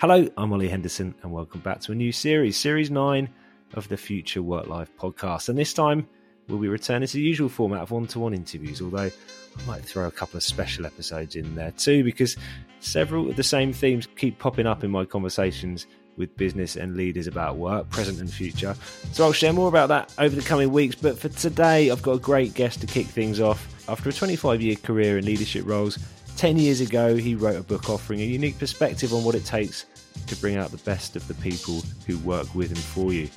Hello, I'm Ollie Henderson, and welcome back to a new series, Series 9 of the Future Work Life podcast. And this time, we'll be returning to the usual format of one to one interviews, although I might throw a couple of special episodes in there too, because several of the same themes keep popping up in my conversations with business and leaders about work, present and future. So I'll share more about that over the coming weeks. But for today, I've got a great guest to kick things off. After a 25 year career in leadership roles, 10 years ago, he wrote a book offering a unique perspective on what it takes to bring out the best of the people who work with and for you.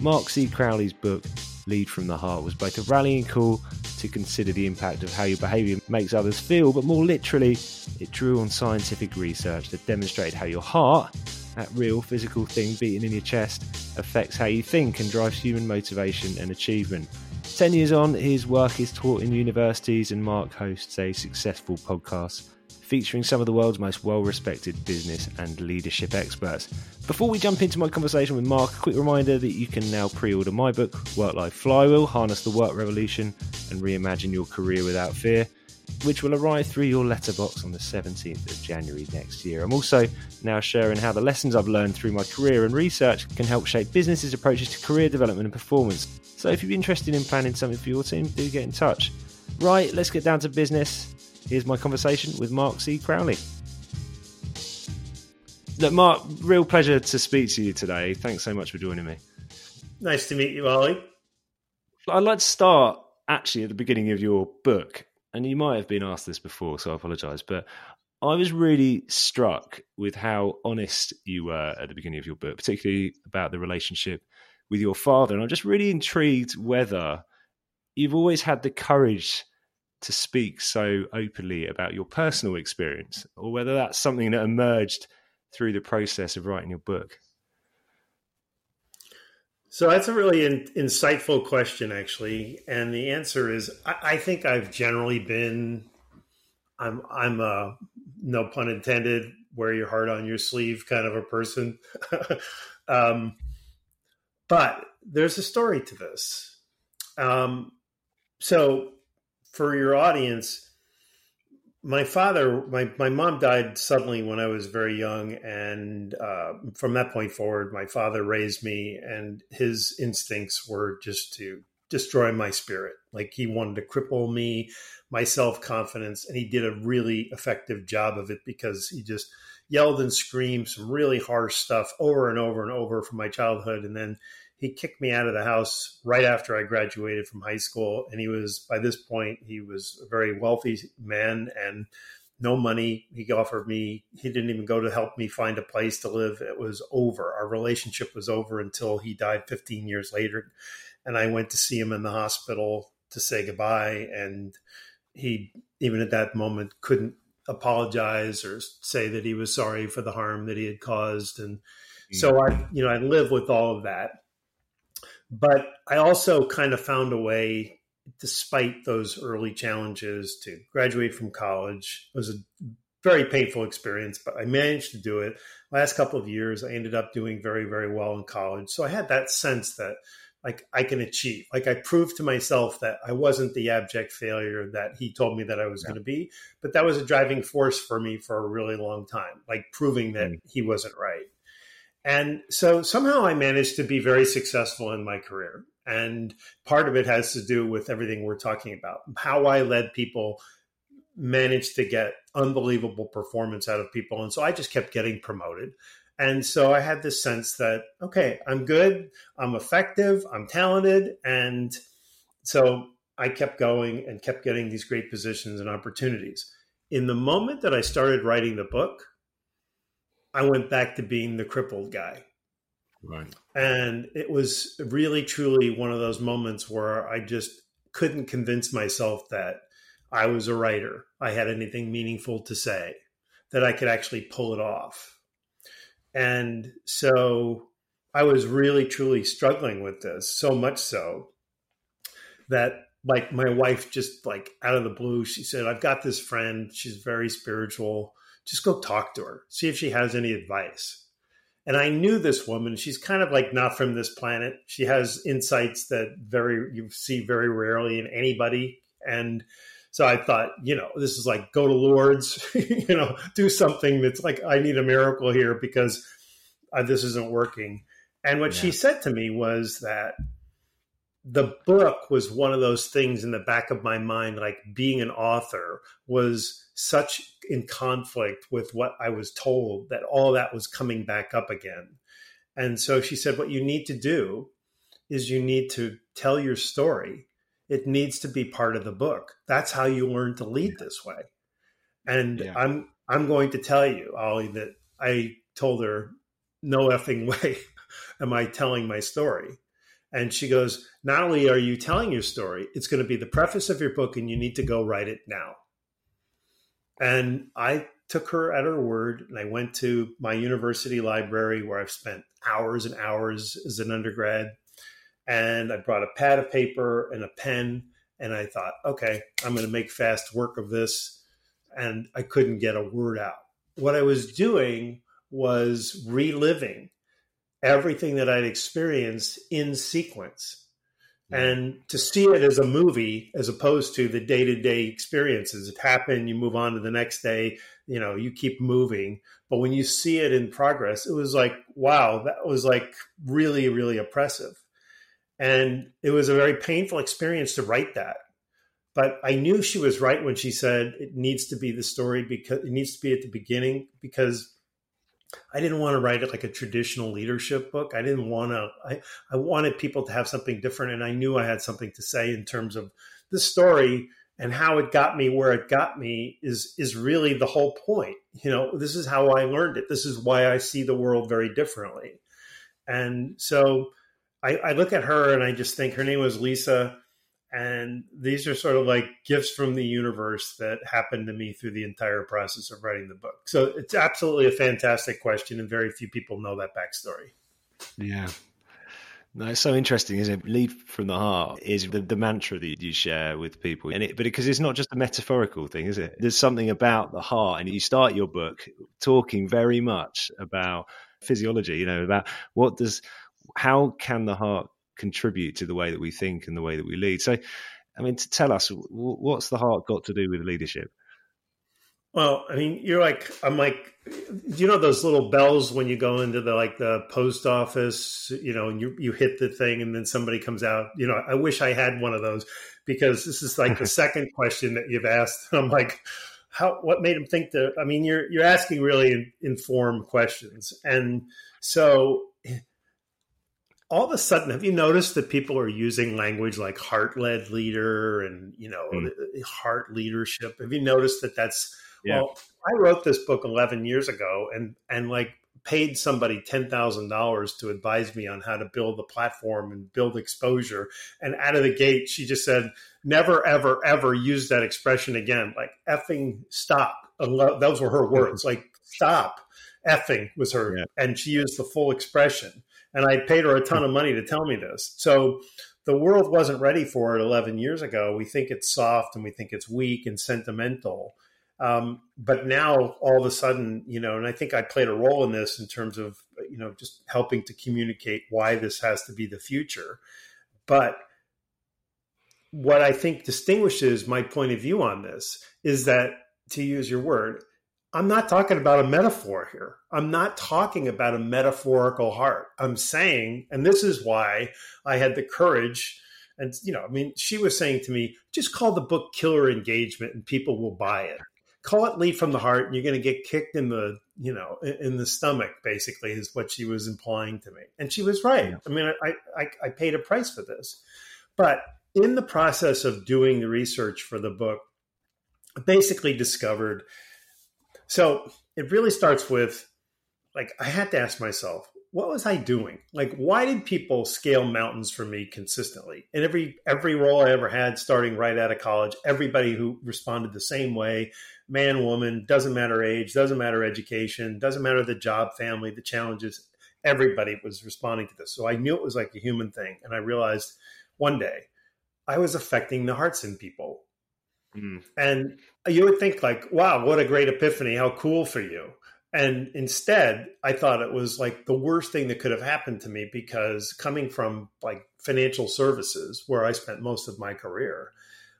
Mark C. Crowley's book, Lead from the Heart, was both a rallying call to consider the impact of how your behaviour makes others feel, but more literally, it drew on scientific research that demonstrated how your heart, that real physical thing beating in your chest, affects how you think and drives human motivation and achievement. 10 years on, his work is taught in universities, and Mark hosts a successful podcast featuring some of the world's most well respected business and leadership experts. Before we jump into my conversation with Mark, a quick reminder that you can now pre order my book, Work Life Flywheel Harness the Work Revolution and Reimagine Your Career Without Fear, which will arrive through your letterbox on the 17th of January next year. I'm also now sharing how the lessons I've learned through my career and research can help shape businesses' approaches to career development and performance. So if you're interested in planning something for your team, do get in touch. Right, let's get down to business. Here's my conversation with Mark C. Crowley. Look, Mark, real pleasure to speak to you today. Thanks so much for joining me. Nice to meet you, Ollie. I'd like to start actually at the beginning of your book, and you might have been asked this before, so I apologise, but I was really struck with how honest you were at the beginning of your book, particularly about the relationship with your father. And I'm just really intrigued whether you've always had the courage to speak so openly about your personal experience, or whether that's something that emerged through the process of writing your book. So that's a really in, insightful question, actually, and the answer is I, I, think I've generally been I'm I'm a no pun intended wear your heart on your sleeve kind of a person. um, but there's a story to this. Um, so, for your audience, my father, my, my mom died suddenly when I was very young. And uh, from that point forward, my father raised me, and his instincts were just to destroy my spirit. Like he wanted to cripple me, my self confidence. And he did a really effective job of it because he just yelled and screamed some really harsh stuff over and over and over from my childhood. And then he kicked me out of the house right after I graduated from high school. And he was, by this point, he was a very wealthy man and no money. He offered me, he didn't even go to help me find a place to live. It was over. Our relationship was over until he died 15 years later. And I went to see him in the hospital to say goodbye. And he, even at that moment, couldn't apologize or say that he was sorry for the harm that he had caused. And mm. so I, you know, I live with all of that but I also kind of found a way, despite those early challenges, to graduate from college. It was a very painful experience, but I managed to do it. Last couple of years, I ended up doing very, very well in college. So I had that sense that like I can achieve. Like I proved to myself that I wasn't the abject failure that he told me that I was yeah. going to be. But that was a driving force for me for a really long time, like proving that mm. he wasn't right. And so somehow I managed to be very successful in my career. And part of it has to do with everything we're talking about how I led people, managed to get unbelievable performance out of people. And so I just kept getting promoted. And so I had this sense that, okay, I'm good, I'm effective, I'm talented. And so I kept going and kept getting these great positions and opportunities. In the moment that I started writing the book, I went back to being the crippled guy. Right. And it was really, truly one of those moments where I just couldn't convince myself that I was a writer, I had anything meaningful to say, that I could actually pull it off. And so I was really, truly struggling with this, so much so that like my wife just like out of the blue she said i've got this friend she's very spiritual just go talk to her, see if she has any advice. And I knew this woman. She's kind of like not from this planet. She has insights that very you see very rarely in anybody. And So I thought, you know, this is like go to Lourdes, you know, do something that's like I need a miracle here because uh, this isn't working. And what yeah. she said to me was that the book was one of those things in the back of my mind, like being an author was such in conflict with what I was told that all that was coming back up again. And so she said, What you need to do is you need to tell your story. It needs to be part of the book. That's how you learn to lead this way. And yeah. I'm I'm going to tell you, Ollie, that I told her, no effing way am I telling my story. And she goes, Not only are you telling your story, it's going to be the preface of your book, and you need to go write it now. And I took her at her word, and I went to my university library where I've spent hours and hours as an undergrad. And I brought a pad of paper and a pen, and I thought, okay, I'm going to make fast work of this. And I couldn't get a word out. What I was doing was reliving everything that I'd experienced in sequence. And to see it as a movie as opposed to the day to day experiences, it happened, you move on to the next day, you know, you keep moving. But when you see it in progress, it was like, wow, that was like really, really oppressive. And it was a very painful experience to write that. But I knew she was right when she said it needs to be the story because it needs to be at the beginning because I didn't want to write it like a traditional leadership book. I didn't want to, I, I wanted people to have something different. And I knew I had something to say in terms of the story and how it got me where it got me is, is really the whole point. You know, this is how I learned it. This is why I see the world very differently. And so I, I look at her and I just think her name was Lisa and these are sort of like gifts from the universe that happened to me through the entire process of writing the book. So it's absolutely a fantastic question, and very few people know that backstory. Yeah. No, it's so interesting, isn't it? Lead from the heart is the, the mantra that you share with people, and it, but because it's not just a metaphorical thing, is it? There's something about the heart, and you start your book talking very much about physiology. You know, about what does, how can the heart contribute to the way that we think and the way that we lead. So, I mean, to tell us, what's the heart got to do with leadership? Well, I mean, you're like, I'm like, you know, those little bells when you go into the like the post office, you know, and you you hit the thing, and then somebody comes out. You know, I wish I had one of those because this is like the second question that you've asked. I'm like, how? What made him think that? I mean, you're you're asking really informed questions, and so all of a sudden, have you noticed that people are using language like heart led leader and, you know, mm. heart leadership? Have you noticed that that's, yeah. well, I wrote this book 11 years ago and, and like paid somebody $10,000 to advise me on how to build the platform and build exposure. And out of the gate, she just said, never, ever, ever use that expression again. Like effing stop. Those were her words. Like stop effing was her. Yeah. And she used the full expression and I paid her a ton of money to tell me this. So the world wasn't ready for it 11 years ago. We think it's soft and we think it's weak and sentimental. Um, but now all of a sudden, you know, and I think I played a role in this in terms of, you know, just helping to communicate why this has to be the future. But what I think distinguishes my point of view on this is that, to use your word, I'm not talking about a metaphor here. I'm not talking about a metaphorical heart. I'm saying, and this is why I had the courage. And, you know, I mean, she was saying to me, just call the book Killer Engagement and people will buy it. Call it Lead from the Heart and you're going to get kicked in the, you know, in the stomach, basically, is what she was implying to me. And she was right. I mean, I, I, I paid a price for this. But in the process of doing the research for the book, I basically discovered so it really starts with like I had to ask myself, what was I doing? Like, why did people scale mountains for me consistently? And every every role I ever had, starting right out of college, everybody who responded the same way, man, woman, doesn't matter age, doesn't matter education, doesn't matter the job, family, the challenges. Everybody was responding to this. So I knew it was like a human thing. And I realized one day I was affecting the hearts in people. Mm. And you would think like, wow, what a great epiphany. How cool for you. And instead, I thought it was like the worst thing that could have happened to me because coming from like financial services where I spent most of my career,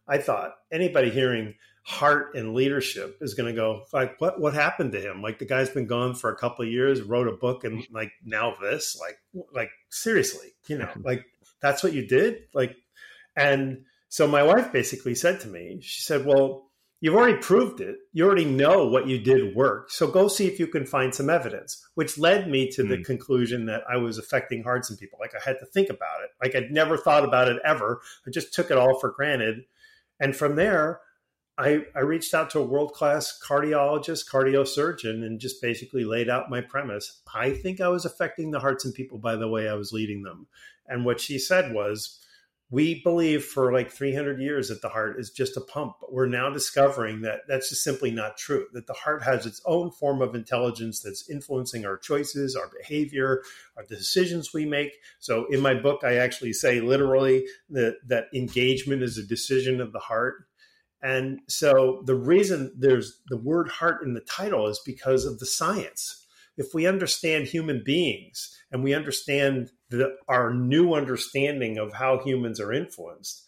I thought anybody hearing heart and leadership is going to go like what what happened to him like the guy's been gone for a couple of years wrote a book and like now this like like seriously you know like that's what you did like and so my wife basically said to me she said well you've already proved it you already know what you did work so go see if you can find some evidence which led me to mm. the hmm. conclusion that i was affecting hearts in people like i had to think about it like i'd never thought about it ever i just took it all for granted and from there I, I reached out to a world class cardiologist, cardiosurgeon, and just basically laid out my premise. I think I was affecting the hearts and people by the way I was leading them. And what she said was, we believe for like 300 years that the heart is just a pump, but we're now discovering that that's just simply not true. That the heart has its own form of intelligence that's influencing our choices, our behavior, our decisions we make. So in my book, I actually say literally that that engagement is a decision of the heart and so the reason there's the word heart in the title is because of the science. If we understand human beings and we understand the, our new understanding of how humans are influenced,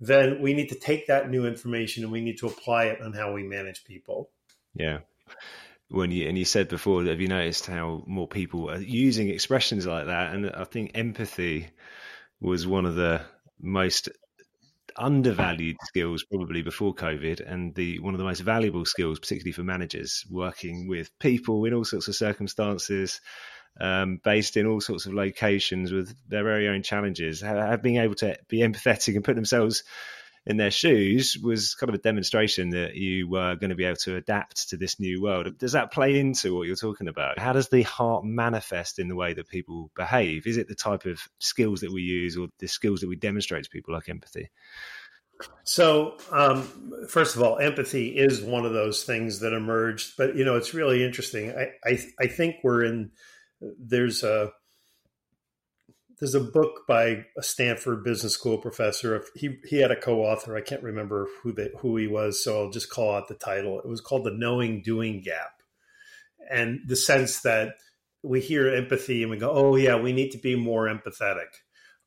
then we need to take that new information and we need to apply it on how we manage people. Yeah. When you and you said before, have you noticed how more people are using expressions like that? And I think empathy was one of the most undervalued skills probably before COVID, and the one of the most valuable skills, particularly for managers working with people in all sorts of circumstances, um, based in all sorts of locations with their very own challenges. Have, being able to be empathetic and put themselves in their shoes was kind of a demonstration that you were going to be able to adapt to this new world. Does that play into what you're talking about? How does the heart manifest in the way that people behave? Is it the type of skills that we use or the skills that we demonstrate to people like empathy? So, um, first of all, empathy is one of those things that emerged, but you know, it's really interesting. I, I, I think we're in. There's a there's a book by a Stanford Business School professor. He he had a co-author. I can't remember who they, who he was, so I'll just call out the title. It was called the Knowing Doing Gap, and the sense that we hear empathy and we go, "Oh yeah, we need to be more empathetic."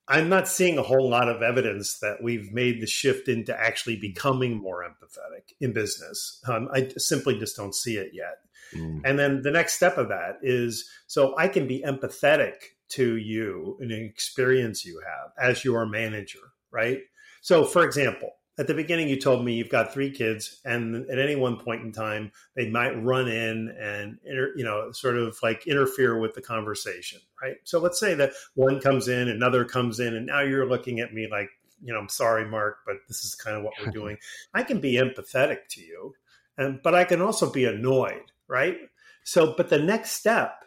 I'm not seeing a whole lot of evidence that we've made the shift into actually becoming more empathetic in business. Um, I simply just don't see it yet. Mm. And then the next step of that is so I can be empathetic to you and an experience you have as your manager, right? So, for example, at the beginning, you told me you've got three kids, and at any one point in time, they might run in and you know, sort of like interfere with the conversation, right? So let's say that one comes in, another comes in, and now you're looking at me like, you know, I'm sorry, Mark, but this is kind of what we're doing. I can be empathetic to you, and but I can also be annoyed, right? So, but the next step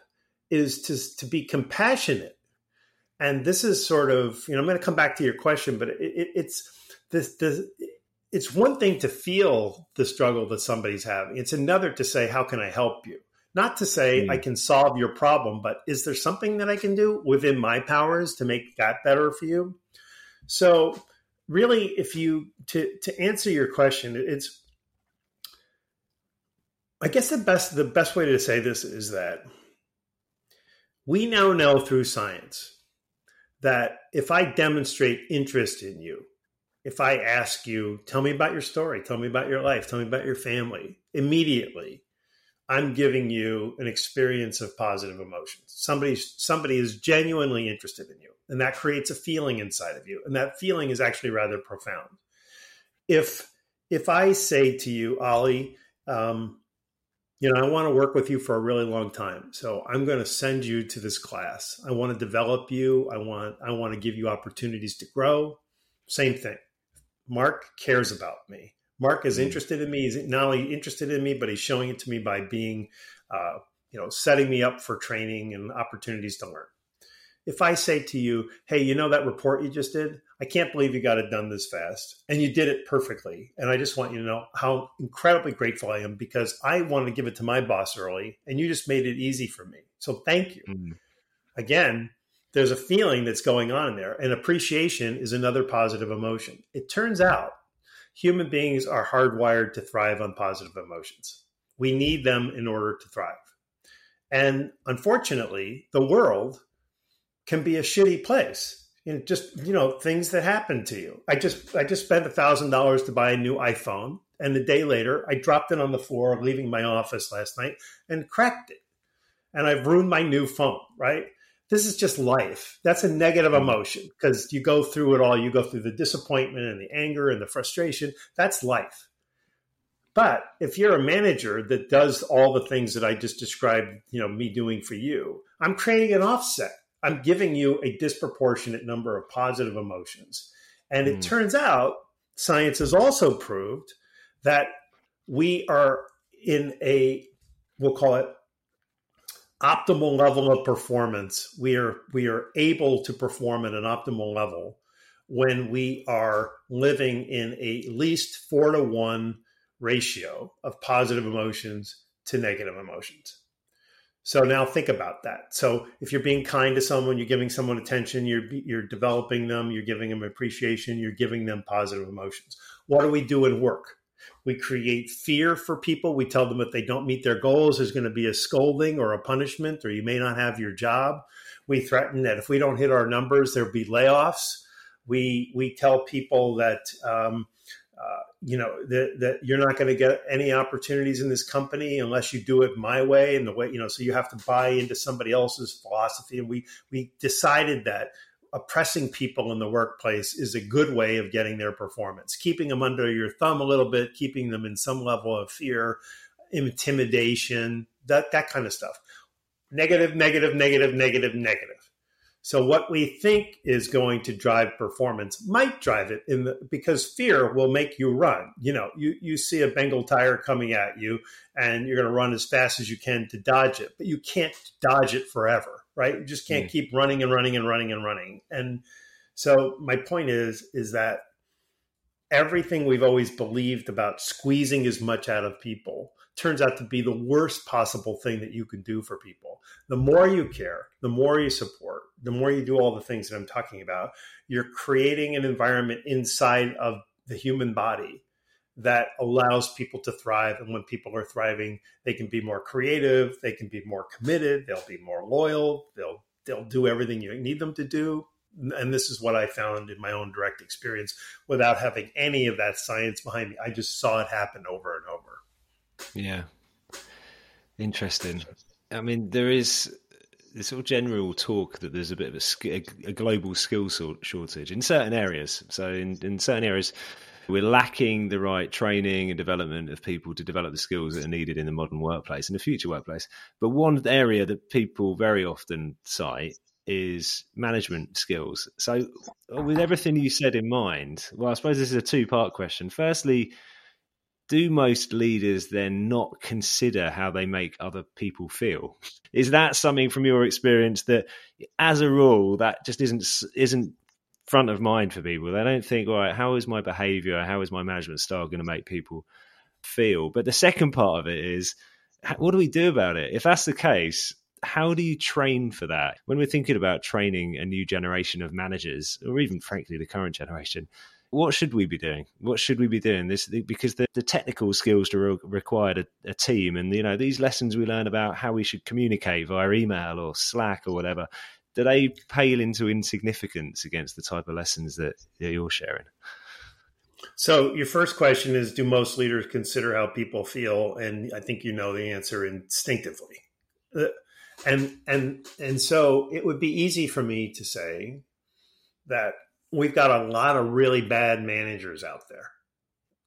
is to to be compassionate, and this is sort of you know I'm going to come back to your question, but it, it, it's this, this it's one thing to feel the struggle that somebody's having. It's another to say, how can I help you? Not to say mm. I can solve your problem, but is there something that I can do within my powers to make that better for you? So really, if you to to answer your question, it's I guess the best the best way to say this is that we now know through science that if I demonstrate interest in you, if I ask you, tell me about your story, tell me about your life, tell me about your family, immediately I'm giving you an experience of positive emotions. Somebody somebody is genuinely interested in you, and that creates a feeling inside of you, and that feeling is actually rather profound. If if I say to you, Ollie, um, you know, I want to work with you for a really long time, so I'm going to send you to this class. I want to develop you. I want I want to give you opportunities to grow. Same thing. Mark cares about me. Mark is mm. interested in me. He's not only interested in me, but he's showing it to me by being, uh, you know, setting me up for training and opportunities to learn. If I say to you, hey, you know that report you just did? I can't believe you got it done this fast. And you did it perfectly. And I just want you to know how incredibly grateful I am because I wanted to give it to my boss early and you just made it easy for me. So thank you. Mm. Again, there's a feeling that's going on in there. And appreciation is another positive emotion. It turns out human beings are hardwired to thrive on positive emotions. We need them in order to thrive. And unfortunately, the world can be a shitty place. You know, just you know things that happen to you. I just I just spent a thousand dollars to buy a new iPhone, and the day later I dropped it on the floor leaving my office last night and cracked it, and I've ruined my new phone. Right? This is just life. That's a negative mm-hmm. emotion because you go through it all. You go through the disappointment and the anger and the frustration. That's life. But if you're a manager that does all the things that I just described, you know, me doing for you, I'm creating an offset I'm giving you a disproportionate number of positive emotions. And it mm. turns out science has also proved that we are in a, we'll call it optimal level of performance. We are, we are able to perform at an optimal level when we are living in a least four to one ratio of positive emotions to negative emotions. So now think about that. So if you're being kind to someone, you're giving someone attention, you're you're developing them, you're giving them appreciation, you're giving them positive emotions. What do we do in work? We create fear for people. We tell them if they don't meet their goals, there's going to be a scolding or a punishment, or you may not have your job. We threaten that if we don't hit our numbers, there'll be layoffs. We we tell people that um, uh, you know that that you're not going to get any opportunities in this company unless you do it my way and the way you know so you have to buy into somebody else's philosophy. And we we decided that oppressing people in the workplace is a good way of getting their performance. Keeping them under your thumb a little bit keeping them in some level of fear intimidation that that kind of stuff. Negative negative negative negative negative so what we think is going to drive performance might drive it in the because fear will make you run. You know, you you see a Bengal tiger coming at you and you're going to run as fast as you can to dodge it, but you can't dodge it forever, right? You just can't mm. keep running and running and running and running. And so my point is is that everything we've always believed about squeezing as much out of people turns out to be the worst possible thing that you can do for people. The more you care, the more you support, the more you do all the things that I'm talking about, you're creating an environment inside of the human body that allows people to thrive. And when people are thriving, they can be more creative, they can be more committed, they'll be more loyal, they'll they'll do everything you need them to do. And this is what I found in my own direct experience without having any of that science behind me. I just saw it happen over and over. Yeah. Interesting. I mean, there is this sort of general talk that there's a bit of a, a global skill shortage in certain areas. So, in, in certain areas, we're lacking the right training and development of people to develop the skills that are needed in the modern workplace and the future workplace. But one area that people very often cite is management skills. So, with everything you said in mind, well, I suppose this is a two part question. Firstly, do most leaders then not consider how they make other people feel? Is that something from your experience that, as a rule, that just isn't isn't front of mind for people? They don't think, all right, how is my behaviour, how is my management style going to make people feel? But the second part of it is, what do we do about it? If that's the case, how do you train for that? When we're thinking about training a new generation of managers, or even frankly the current generation, what should we be doing? What should we be doing? This because the, the technical skills to require a, a, team, and you know these lessons we learn about how we should communicate via email or Slack or whatever. Do they pale into insignificance against the type of lessons that you're sharing? So your first question is: Do most leaders consider how people feel? And I think you know the answer instinctively. And and and so it would be easy for me to say that we've got a lot of really bad managers out there.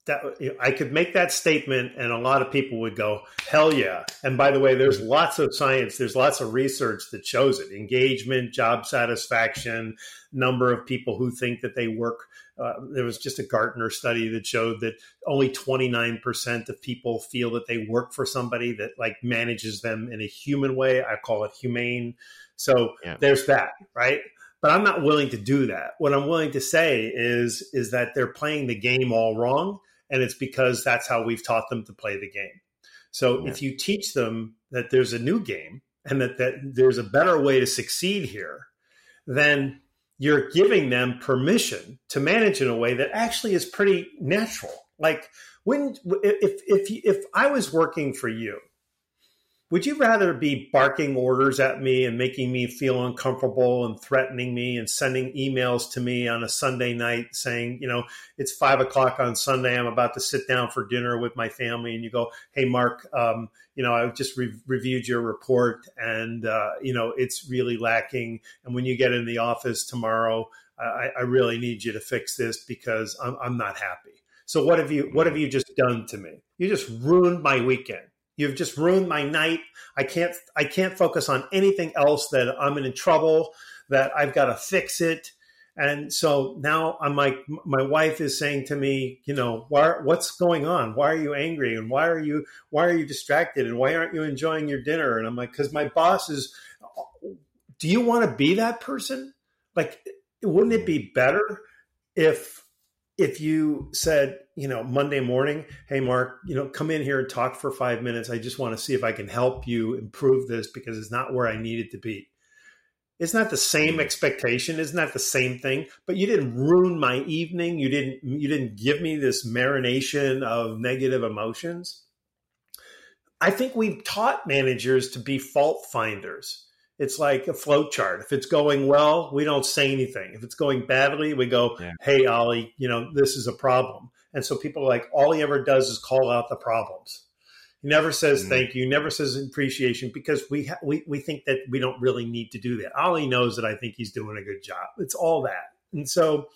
That I could make that statement, and a lot of people would go, "Hell yeah!" And by the way, there's lots of science, there's lots of research that shows it: engagement, job satisfaction, number of people who think that they work. Uh, there was just a Gartner study that showed that only 29% of people feel that they work for somebody that like manages them in a human way. I call it humane. So yeah. there's that, right? but I'm not willing to do that. What I'm willing to say is is that they're playing the game all wrong, and it's because that's how we've taught them to play the game. So yeah. if you teach them that there's a new game and that, that there's a better way to succeed here, then you're giving them permission to manage in a way that actually is pretty natural. Like when if if if I was working for you would you rather be barking orders at me and making me feel uncomfortable and threatening me and sending emails to me on a Sunday night saying, you know, it's five o'clock on Sunday, I'm about to sit down for dinner with my family, and you go, hey, Mark, um, you know, I've just re- reviewed your report and, uh, you know, it's really lacking. And when you get in the office tomorrow, I, I really need you to fix this because I'm, I'm not happy. So what have you what have you just done to me? You just ruined my weekend. You've just ruined my night. I can't I can't focus on anything else that I'm in trouble, that I've got to fix it. And so now I'm like my wife is saying to me, you know, why, what's going on? Why are you angry? And why are you why are you distracted? And why aren't you enjoying your dinner? And I'm like, because my boss is do you want to be that person? Like wouldn't it be better if if you said, you know, Monday morning, hey, Mark, you know, come in here and talk for five minutes. I just want to see if I can help you improve this because it's not where I need it to be. It's not the same mm. expectation. Isn't that the same thing? But you didn't ruin my evening. You didn't. You didn't give me this marination of negative emotions. I think we've taught managers to be fault finders it's like a flow chart. If it's going well, we don't say anything. If it's going badly, we go, yeah. "Hey, Ollie, you know this is a problem." And so people are like, all he ever does is call out the problems. He never says mm-hmm. thank you, never says appreciation because we ha- we we think that we don't really need to do that. Ollie knows that I think he's doing a good job. It's all that, and so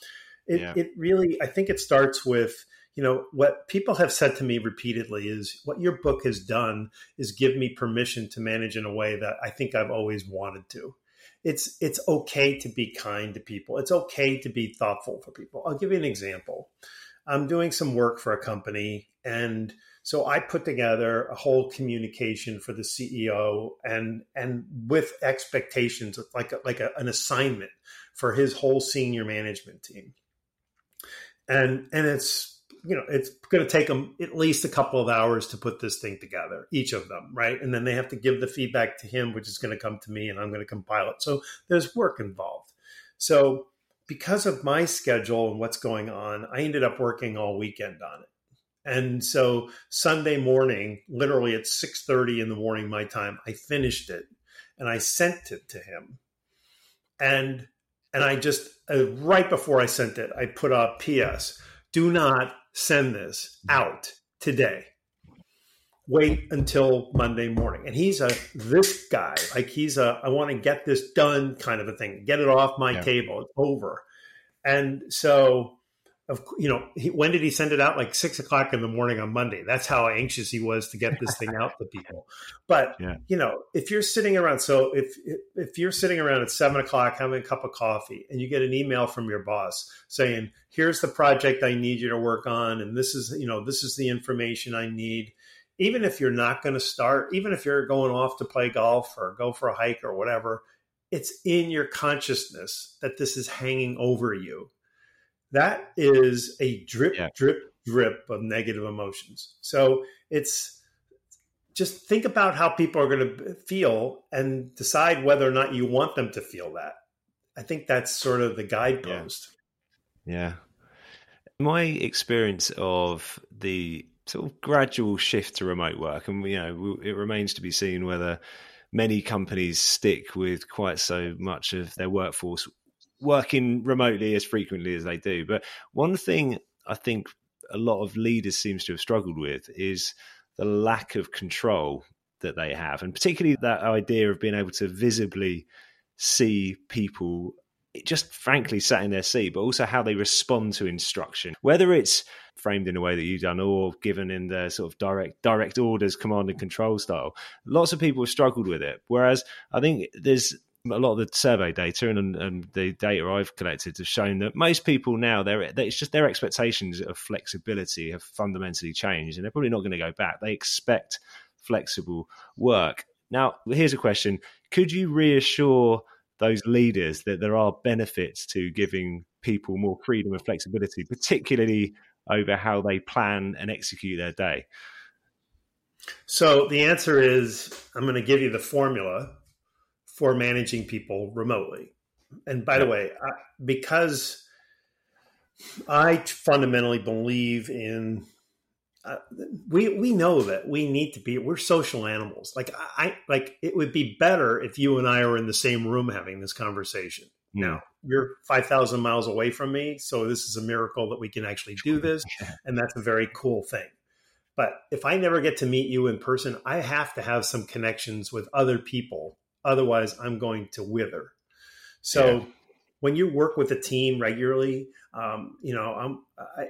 it yeah. it really I think it starts with you know what people have said to me repeatedly is what your book has done is give me permission to manage in a way that I think I've always wanted to. It's it's okay to be kind to people. It's okay to be thoughtful for people. I'll give you an example. I'm doing some work for a company and so I put together a whole communication for the CEO and and with expectations like a, like a, an assignment for his whole senior management team. And and it's you know it's going to take them at least a couple of hours to put this thing together each of them right? And then they have to give the feedback to him which is going to come to me and i'm going to compile it. So there's work involved. So because of my schedule and what's going on i ended up working all weekend on it. And so sunday morning literally at 6.30 in the morning my time i finished it and i sent it to him. And and i just uh, right before i sent it i put a ps do not send this out today. Wait until Monday morning. And he's a this guy, like he's a I want to get this done kind of a thing. Get it off my yeah. table. It's over. And so of you know he, when did he send it out like six o'clock in the morning on monday that's how anxious he was to get this thing out to people but yeah. you know if you're sitting around so if if you're sitting around at seven o'clock having a cup of coffee and you get an email from your boss saying here's the project i need you to work on and this is you know this is the information i need even if you're not going to start even if you're going off to play golf or go for a hike or whatever it's in your consciousness that this is hanging over you that is a drip, yeah. drip, drip of negative emotions. So it's just think about how people are going to feel and decide whether or not you want them to feel that. I think that's sort of the guidepost. Yeah. yeah. My experience of the sort of gradual shift to remote work, and you know, it remains to be seen whether many companies stick with quite so much of their workforce working remotely as frequently as they do. But one thing I think a lot of leaders seems to have struggled with is the lack of control that they have, and particularly that idea of being able to visibly see people just frankly sat in their seat, but also how they respond to instruction, whether it's framed in a way that you've done or given in the sort of direct direct orders, command and control style. Lots of people have struggled with it. Whereas I think there's a lot of the survey data and, and the data I've collected have shown that most people now, they're, it's just their expectations of flexibility have fundamentally changed, and they're probably not going to go back. They expect flexible work. Now, here's a question: Could you reassure those leaders that there are benefits to giving people more freedom and flexibility, particularly over how they plan and execute their day? So the answer is I'm going to give you the formula for managing people remotely. And by the way, I, because I fundamentally believe in uh, we we know that we need to be we're social animals. Like i like it would be better if you and i were in the same room having this conversation. Mm. now you're 5000 miles away from me so this is a miracle that we can actually do this and that's a very cool thing. But if i never get to meet you in person i have to have some connections with other people. Otherwise i'm going to wither. So yeah. when you work with a team regularly um, you know I'm, I,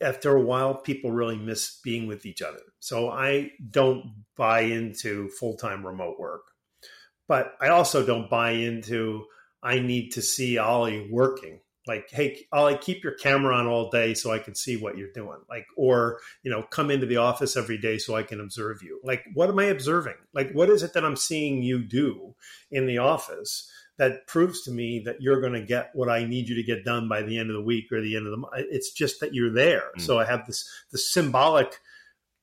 after a while, people really miss being with each other. So I don't buy into full time remote work, but I also don't buy into I need to see Ollie working. Like, hey, Ollie, keep your camera on all day so I can see what you're doing. Like, or, you know, come into the office every day so I can observe you. Like, what am I observing? Like, what is it that I'm seeing you do in the office? That proves to me that you're going to get what I need you to get done by the end of the week or the end of the month. It's just that you're there. Mm. So I have this the symbolic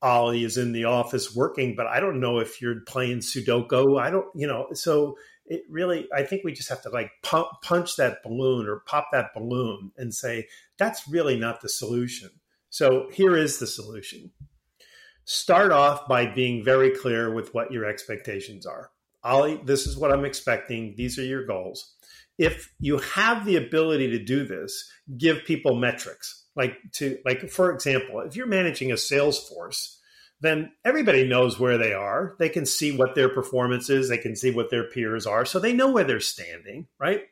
Ollie is in the office working, but I don't know if you're playing Sudoku. I don't, you know, so it really, I think we just have to like pump, punch that balloon or pop that balloon and say, that's really not the solution. So here is the solution. Start off by being very clear with what your expectations are. Ollie, this is what I'm expecting. These are your goals. If you have the ability to do this, give people metrics. Like to like for example, if you're managing a sales force, then everybody knows where they are. They can see what their performance is, they can see what their peers are, so they know where they're standing, right?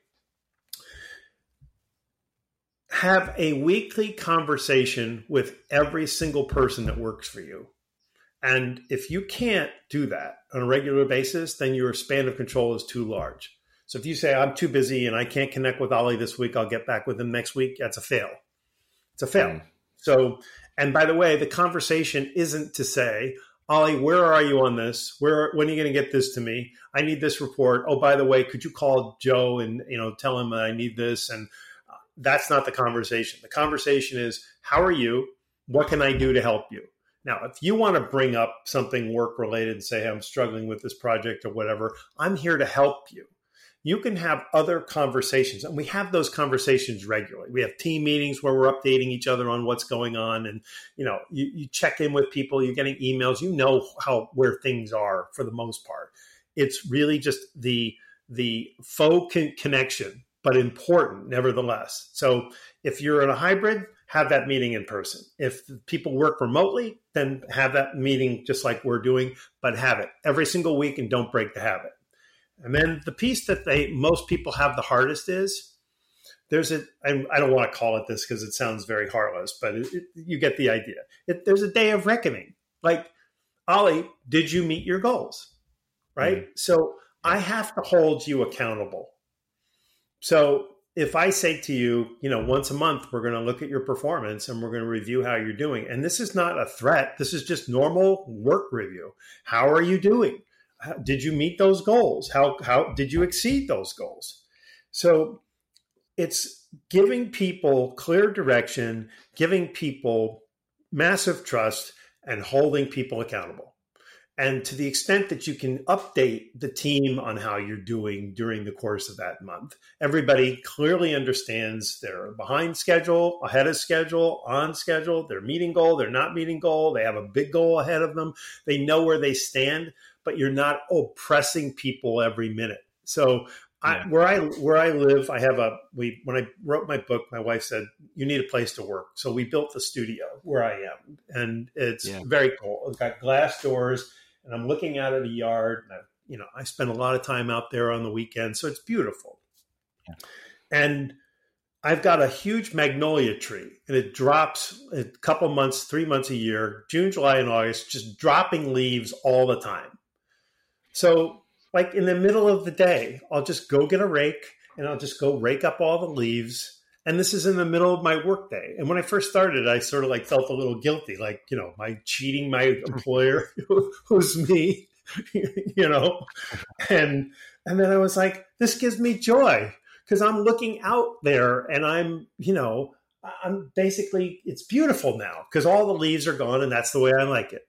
Have a weekly conversation with every single person that works for you and if you can't do that on a regular basis, then your span of control is too large. So if you say, I'm too busy and I can't connect with Ollie this week, I'll get back with him next week, that's a fail. It's a fail. Mm. So, and by the way, the conversation isn't to say, Ollie, where are you on this? Where when are you going to get this to me? I need this report. Oh, by the way, could you call Joe and you know tell him that I need this? And uh, that's not the conversation. The conversation is, how are you? What can I do to help you? Now, if you want to bring up something work related and say, hey, I'm struggling with this project or whatever, I'm here to help you. You can have other conversations, and we have those conversations regularly. We have team meetings where we're updating each other on what's going on, and you know, you, you check in with people. You're getting emails. You know how where things are for the most part. It's really just the the faux con- connection, but important nevertheless. So if you're in a hybrid, have that meeting in person. If people work remotely, then have that meeting just like we're doing, but have it every single week and don't break the habit. And then the piece that they most people have the hardest is there's a I don't want to call it this because it sounds very heartless, but it, it, you get the idea. It, there's a day of reckoning. Like Ollie, did you meet your goals? Right. Mm-hmm. So I have to hold you accountable. So if I say to you, you know, once a month, we're going to look at your performance and we're going to review how you're doing. And this is not a threat. This is just normal work review. How are you doing? Did you meet those goals? How, how did you exceed those goals? So it's giving people clear direction, giving people massive trust, and holding people accountable. And to the extent that you can update the team on how you're doing during the course of that month, everybody clearly understands they're behind schedule, ahead of schedule, on schedule, they're meeting goal, they're not meeting goal, they have a big goal ahead of them, they know where they stand, but you're not oppressing people every minute. So I, where I where I live, I have a we when I wrote my book, my wife said you need a place to work, so we built the studio where I am, and it's yeah. very cool. It's got glass doors and I'm looking out at the yard. And I, you know, I spend a lot of time out there on the weekend, so it's beautiful. Yeah. And I've got a huge magnolia tree, and it drops a couple months, three months a year, June, July, and August, just dropping leaves all the time. So, like in the middle of the day, I'll just go get a rake and I'll just go rake up all the leaves and this is in the middle of my workday. And when I first started, I sort of like felt a little guilty, like you know, my cheating my employer, who's me, you know, and and then I was like, this gives me joy because I'm looking out there and I'm, you know, I'm basically it's beautiful now because all the leaves are gone and that's the way I like it.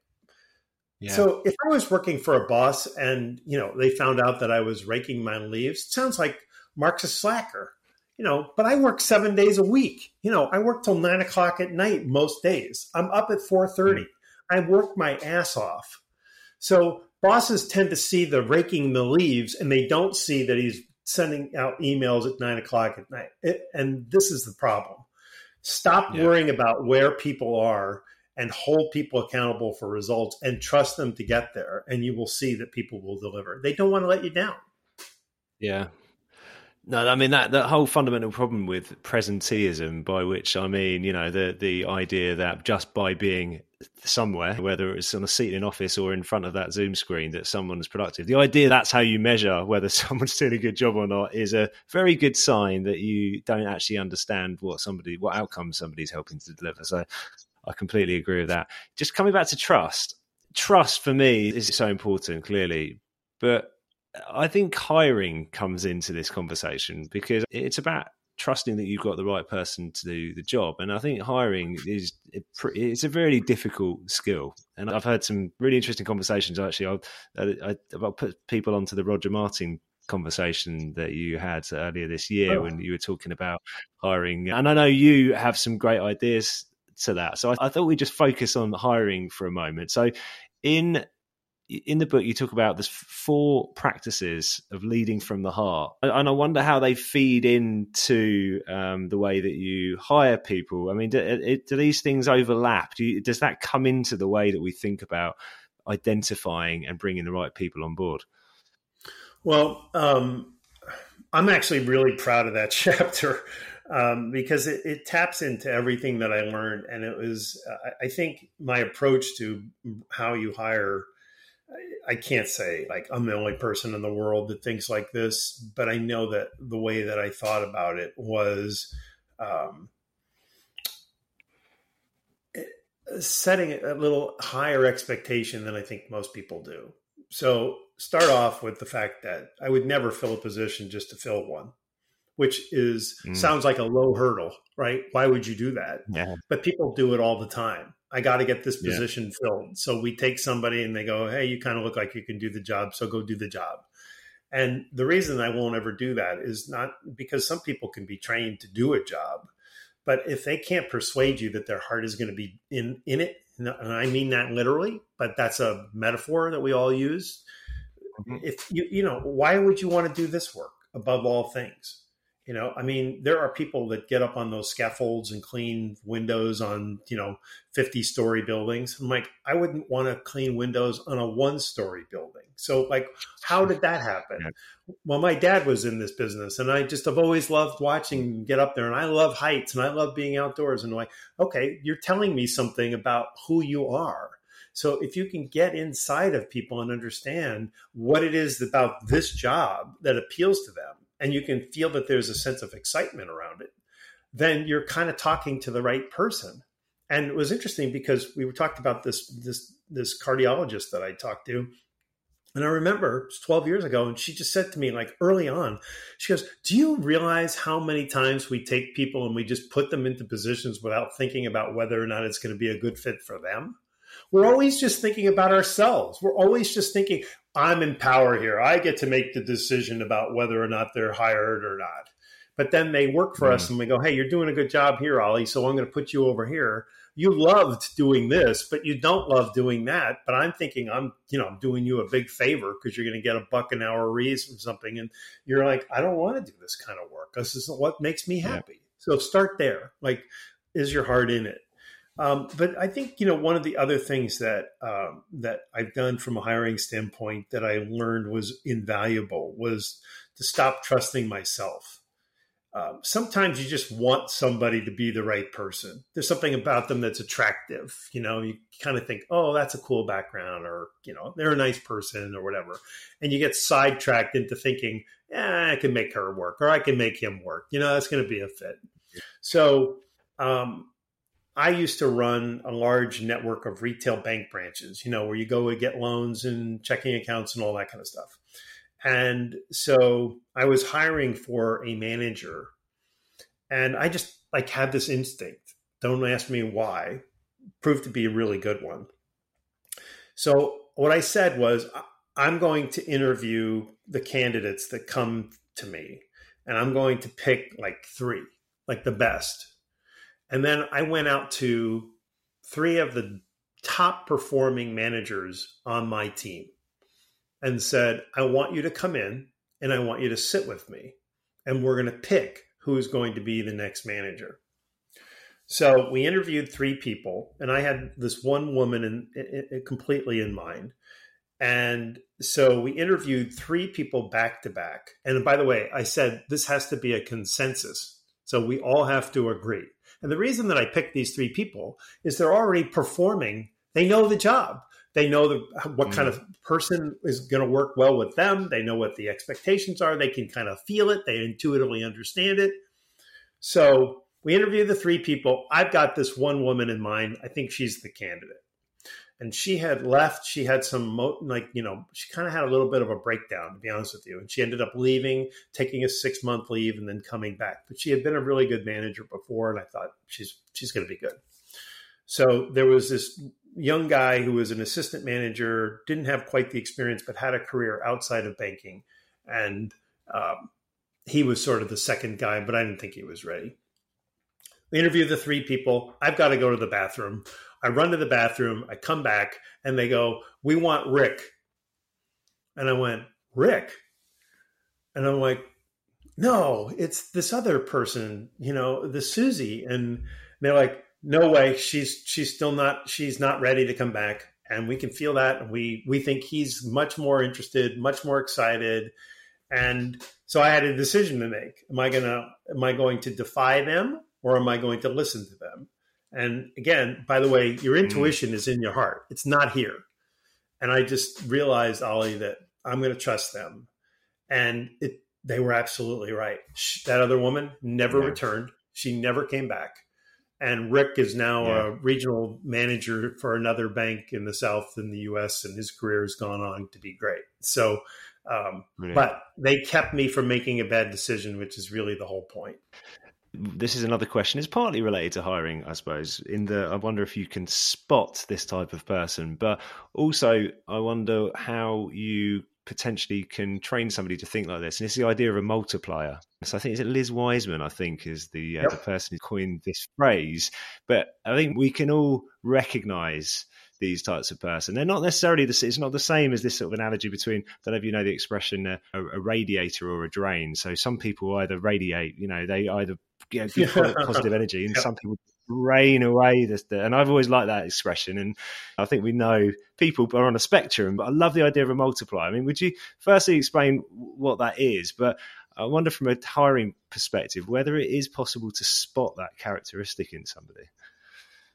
Yeah. So if I was working for a boss and you know they found out that I was raking my leaves, it sounds like Mark's a slacker you know, but I work seven days a week. You know, I work till nine o'clock at night most days. I'm up at four thirty. I work my ass off. So bosses tend to see the raking the leaves, and they don't see that he's sending out emails at nine o'clock at night. It, and this is the problem. Stop yeah. worrying about where people are and hold people accountable for results and trust them to get there. And you will see that people will deliver. They don't want to let you down. Yeah. No, I mean that that whole fundamental problem with presenteeism, by which I mean, you know, the the idea that just by being somewhere, whether it's on a seat in an office or in front of that Zoom screen, that someone's productive. The idea that's how you measure whether someone's doing a good job or not is a very good sign that you don't actually understand what somebody, what outcome somebody's helping to deliver. So I completely agree with that. Just coming back to trust, trust for me is so important, clearly, but I think hiring comes into this conversation because it's about trusting that you've got the right person to do the job. And I think hiring is it's a very difficult skill. And I've heard some really interesting conversations. Actually, uh, I, I, put people onto the Roger Martin conversation that you had earlier this year oh. when you were talking about hiring. And I know you have some great ideas to that. So I, I thought we'd just focus on hiring for a moment. So in in the book you talk about there's four practices of leading from the heart. And i wonder how they feed into um, the way that you hire people. I mean do, do these things overlap? Do you, does that come into the way that we think about identifying and bringing the right people on board? Well um, i'm actually really proud of that chapter um, because it, it, taps into everything that i learned. And it was i think my approach to how you hire I can't say like I'm the only person in the world that thinks like this, but I know that the way that I thought about it was um, setting a little higher expectation than I think most people do. So start off with the fact that I would never fill a position just to fill one, which is mm. sounds like a low hurdle, right? Why would you do that? Yeah. But people do it all the time. I got to get this position yeah. filled. So we take somebody and they go, Hey, you kind of look like you can do the job. So go do the job. And the reason I won't ever do that is not because some people can be trained to do a job, but if they can't persuade you that their heart is going to be in, in it, and I mean that literally, but that's a metaphor that we all use. Mm-hmm. If you, you know, why would you want to do this work above all things? You know, I mean, there are people that get up on those scaffolds and clean windows on, you know, 50 story buildings. I'm like, I wouldn't want to clean windows on a one story building. So, like, how did that happen? Well, my dad was in this business and I just have always loved watching get up there and I love heights and I love being outdoors. And I'm like, okay, you're telling me something about who you are. So if you can get inside of people and understand what it is about this job that appeals to them, and you can feel that there's a sense of excitement around it, then you're kind of talking to the right person. And it was interesting because we talked about this this this cardiologist that I talked to. And I remember it was 12 years ago, and she just said to me, like early on, she goes, Do you realize how many times we take people and we just put them into positions without thinking about whether or not it's going to be a good fit for them? We're always just thinking about ourselves. We're always just thinking, I'm in power here. I get to make the decision about whether or not they're hired or not. But then they work for mm. us and we go, hey, you're doing a good job here, Ollie. So I'm going to put you over here. You loved doing this, but you don't love doing that. But I'm thinking I'm, you know, I'm doing you a big favor because you're going to get a buck an hour raise or something. And you're like, I don't want to do this kind of work. This isn't what makes me happy. Yeah. So start there. Like, is your heart in it? Um, but I think you know one of the other things that um, that I've done from a hiring standpoint that I learned was invaluable was to stop trusting myself. Um, sometimes you just want somebody to be the right person. There's something about them that's attractive. You know, you kind of think, oh, that's a cool background, or you know, they're a nice person, or whatever, and you get sidetracked into thinking, yeah, I can make her work, or I can make him work. You know, that's going to be a fit. So um, I used to run a large network of retail bank branches, you know, where you go and get loans and checking accounts and all that kind of stuff. And so I was hiring for a manager and I just like had this instinct. Don't ask me why. Proved to be a really good one. So what I said was I'm going to interview the candidates that come to me and I'm going to pick like three, like the best. And then I went out to three of the top performing managers on my team and said, I want you to come in and I want you to sit with me. And we're going to pick who's going to be the next manager. So we interviewed three people, and I had this one woman in, in, in, completely in mind. And so we interviewed three people back to back. And by the way, I said this has to be a consensus. So we all have to agree. And the reason that I picked these three people is they're already performing. They know the job. They know the, what mm. kind of person is going to work well with them. They know what the expectations are. They can kind of feel it. They intuitively understand it. So we interviewed the three people. I've got this one woman in mind. I think she's the candidate and she had left. She had some like you know she kind of had a little bit of a breakdown to be honest with you, and she ended up leaving, taking a six month leave, and then coming back. But she had been a really good manager before, and I thought she's she's going to be good. So there was this young guy who was an assistant manager, didn't have quite the experience, but had a career outside of banking, and um, he was sort of the second guy, but I didn't think he was ready. We interviewed the three people. I've got to go to the bathroom. I run to the bathroom, I come back, and they go, We want Rick. And I went, Rick? And I'm like, No, it's this other person, you know, the Susie. And they're like, No way, she's she's still not she's not ready to come back. And we can feel that. And we we think he's much more interested, much more excited. And so I had a decision to make. Am I gonna am I going to defy them or am I going to listen to them? And again, by the way, your mm. intuition mm. is in your heart. It's not here. And I just realized, Ollie, that I'm going to trust them. And it, they were absolutely right. That other woman never yeah. returned. She never came back. And Rick is now yeah. a regional manager for another bank in the South in the US, and his career has gone on to be great. So, um, but they kept me from making a bad decision, which is really the whole point this is another question. It's partly related to hiring, I suppose. In the, I wonder if you can spot this type of person, but also I wonder how you potentially can train somebody to think like this. And it's the idea of a multiplier. So I think it's Liz Wiseman. I think is the uh, yep. the person who coined this phrase. But I think we can all recognise these types of person. They're not necessarily the. It's not the same as this sort of analogy between. I don't know if you know the expression uh, a, a, radiator or a drain. So some people either radiate. You know, they either you know, give positive energy, and yeah. some people drain away this. And I've always liked that expression, and I think we know people are on a spectrum. But I love the idea of a multiplier. I mean, would you firstly explain what that is? But I wonder from a hiring perspective whether it is possible to spot that characteristic in somebody.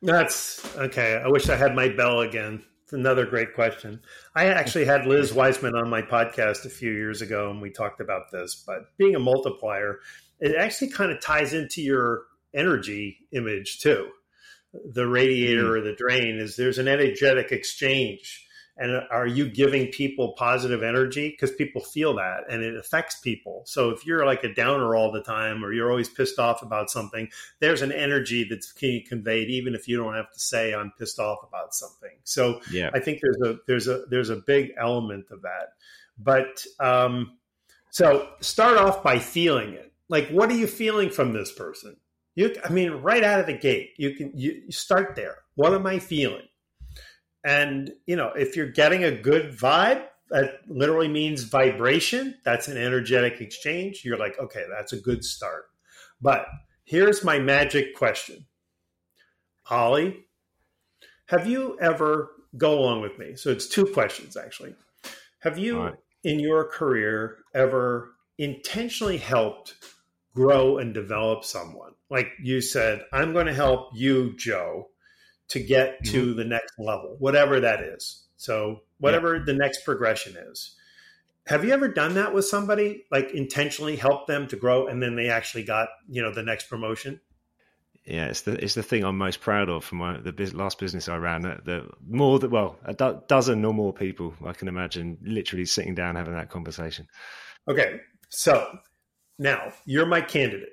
That's okay. I wish I had my bell again. It's another great question. I actually had Liz Wiseman on my podcast a few years ago, and we talked about this. But being a multiplier, it actually kind of ties into your energy image too. The radiator mm. or the drain is there's an energetic exchange. And are you giving people positive energy? Because people feel that and it affects people. So if you're like a downer all the time or you're always pissed off about something there's an energy that's being conveyed even if you don't have to say i'm pissed off about something. So yeah. I think there's a there's a there's a big element of that. But um so start off by feeling it like what are you feeling from this person you i mean right out of the gate you can you start there what am i feeling and, you know, if you're getting a good vibe, that literally means vibration. That's an energetic exchange. You're like, okay, that's a good start. But here's my magic question Ollie, have you ever, go along with me? So it's two questions actually. Have you right. in your career ever intentionally helped grow and develop someone? Like you said, I'm going to help you, Joe, to get mm-hmm. to the next level, whatever that is. So, whatever yeah. the next progression is. Have you ever done that with somebody, like intentionally help them to grow, and then they actually got you know the next promotion? Yeah, it's the it's the thing I'm most proud of from my the biz, last business I ran. The, the more that well, a do, dozen or more people I can imagine literally sitting down having that conversation. Okay, so now you're my candidate,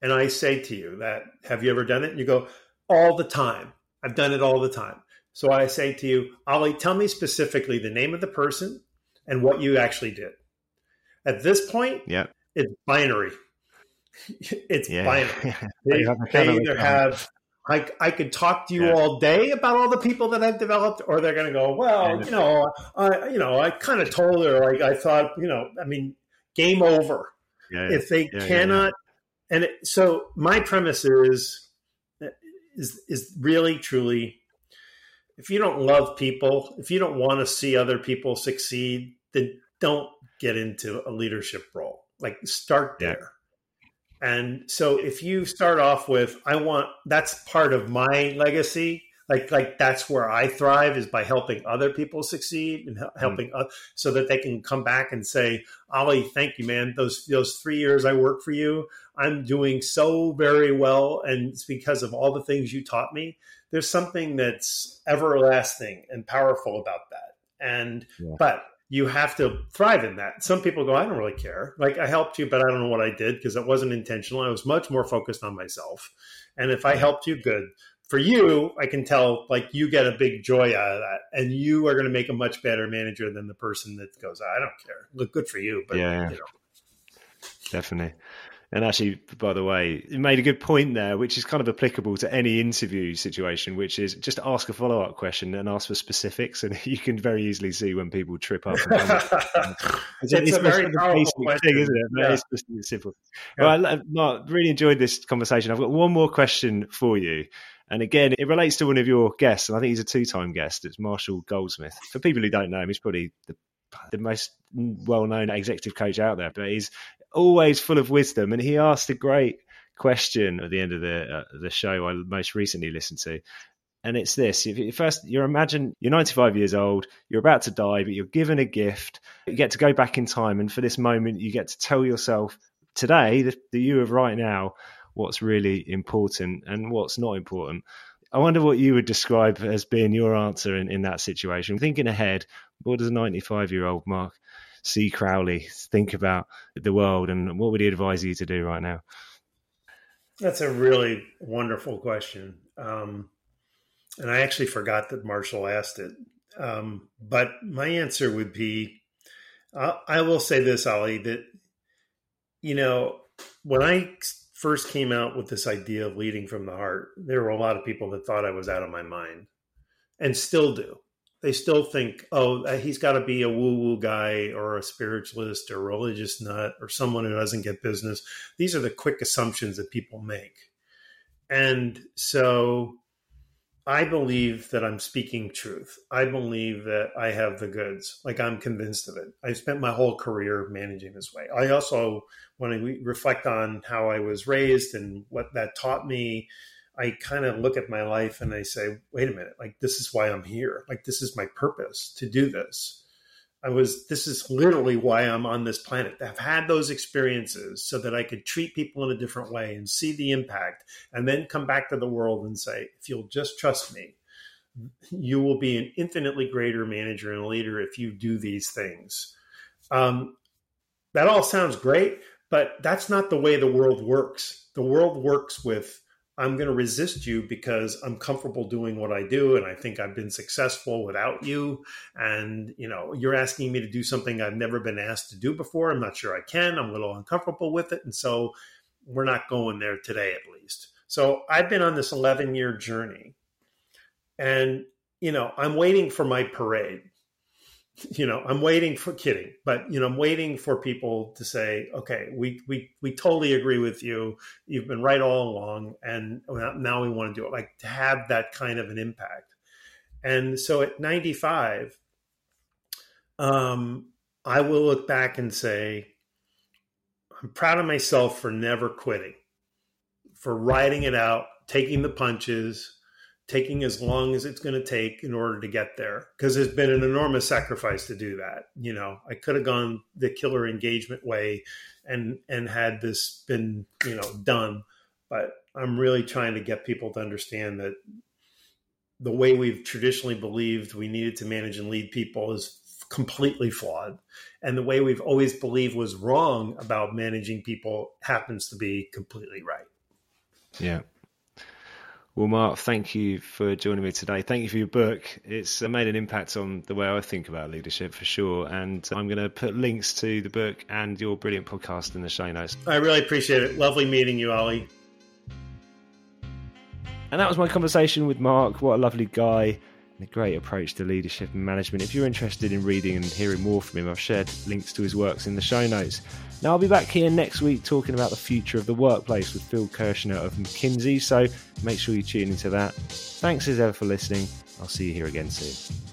and I say to you that have you ever done it? And you go all the time. I've done it all the time. So I say to you, Ollie, tell me specifically the name of the person and what you actually did. At this point, yeah. it's binary. It's yeah. binary. They, they either have I, I could talk to you yeah. all day about all the people that I've developed, or they're going to go, well, you know, I, you know, I kind of told her, like, I thought, you know, I mean, game over. Yeah, if they cannot, and it, so my premise is, is, is really truly, if you don't love people, if you don't want to see other people succeed, then don't get into a leadership role. Like, start there. And so if you start off with, I want, that's part of my legacy. Like, like that's where I thrive is by helping other people succeed and hmm. helping mm. so that they can come back and say, Ollie, thank you, man. Those, those three years I worked for you, I'm doing so very well. And it's because of all the things you taught me. There's something that's everlasting and powerful about that. And, yeah. but you have to thrive in that. Some people go, I don't really care. Like I helped you, but I don't know what I did because it wasn't intentional. I was much more focused on myself. And if I helped you, good. For you, I can tell like you get a big joy out of that, and you are going to make a much better manager than the person that goes, I don't care. Look good for you, but yeah, you know. definitely. And actually, by the way, you made a good point there, which is kind of applicable to any interview situation, which is just ask a follow up question and ask for specifics, and you can very easily see when people trip up. it's, it's, a very powerful thing, isn't it? Yeah. It's just simple. Yeah. Well, Mark, really enjoyed this conversation. I've got one more question for you. And again, it relates to one of your guests, and I think he's a two time guest. It's Marshall Goldsmith. For people who don't know him, he's probably the the most well known executive coach out there, but he's always full of wisdom. And he asked a great question at the end of the uh, the show I most recently listened to. And it's this: if you first, you imagine you're 95 years old, you're about to die, but you're given a gift. You get to go back in time, and for this moment, you get to tell yourself today, the, the you of right now, what's really important and what's not important. I wonder what you would describe as being your answer in, in that situation. Thinking ahead, what does a 95 year old Mark C. Crowley think about the world, and what would he advise you to do right now? That's a really wonderful question. Um, and I actually forgot that Marshall asked it. Um, but my answer would be uh, I will say this, Ollie, that, you know, when I first came out with this idea of leading from the heart, there were a lot of people that thought I was out of my mind and still do they still think, oh, uh, he's got to be a woo woo guy or a spiritualist or religious nut or someone who doesn't get business. These are the quick assumptions that people make. And so I believe that I'm speaking truth. I believe that I have the goods. Like I'm convinced of it. I've spent my whole career managing this way. I also, when I reflect on how I was raised and what that taught me, I kind of look at my life and I say, wait a minute, like this is why I'm here. Like this is my purpose to do this. I was, this is literally why I'm on this planet. I've had those experiences so that I could treat people in a different way and see the impact and then come back to the world and say, if you'll just trust me, you will be an infinitely greater manager and leader if you do these things. Um, that all sounds great, but that's not the way the world works. The world works with I'm going to resist you because I'm comfortable doing what I do and I think I've been successful without you. And you know you're asking me to do something I've never been asked to do before. I'm not sure I can. I'm a little uncomfortable with it. And so we're not going there today at least. So I've been on this 11 year journey. And you know I'm waiting for my parade you know i'm waiting for kidding but you know i'm waiting for people to say okay we we we totally agree with you. You've been right all along and now we want to do it like to have that kind of an impact. And so at 95 um i will look back and say i'm proud of myself for never quitting for riding it out taking the punches taking as long as it's going to take in order to get there because it's been an enormous sacrifice to do that you know? I could have gone the killer engagement way and and had this been you know done but i'm really trying to get people to understand that the way we've traditionally believed we needed to manage and lead people is completely flawed and the way we've always believed was wrong about managing people happens to be completely right. Yeah Well, Mark, thank you for joining me today. Thank you for your book. It's made an impact on the way I think about leadership for sure. And I'm going to put links to the book and your brilliant podcast in the show notes. I really appreciate it. Lovely meeting you, Ollie. And that was my conversation with Mark. What a lovely guy a great approach to leadership and management. If you're interested in reading and hearing more from him, I've shared links to his works in the show notes. Now, I'll be back here next week talking about the future of the workplace with Phil Kirschner of McKinsey, so make sure you tune into that. Thanks as ever for listening. I'll see you here again soon.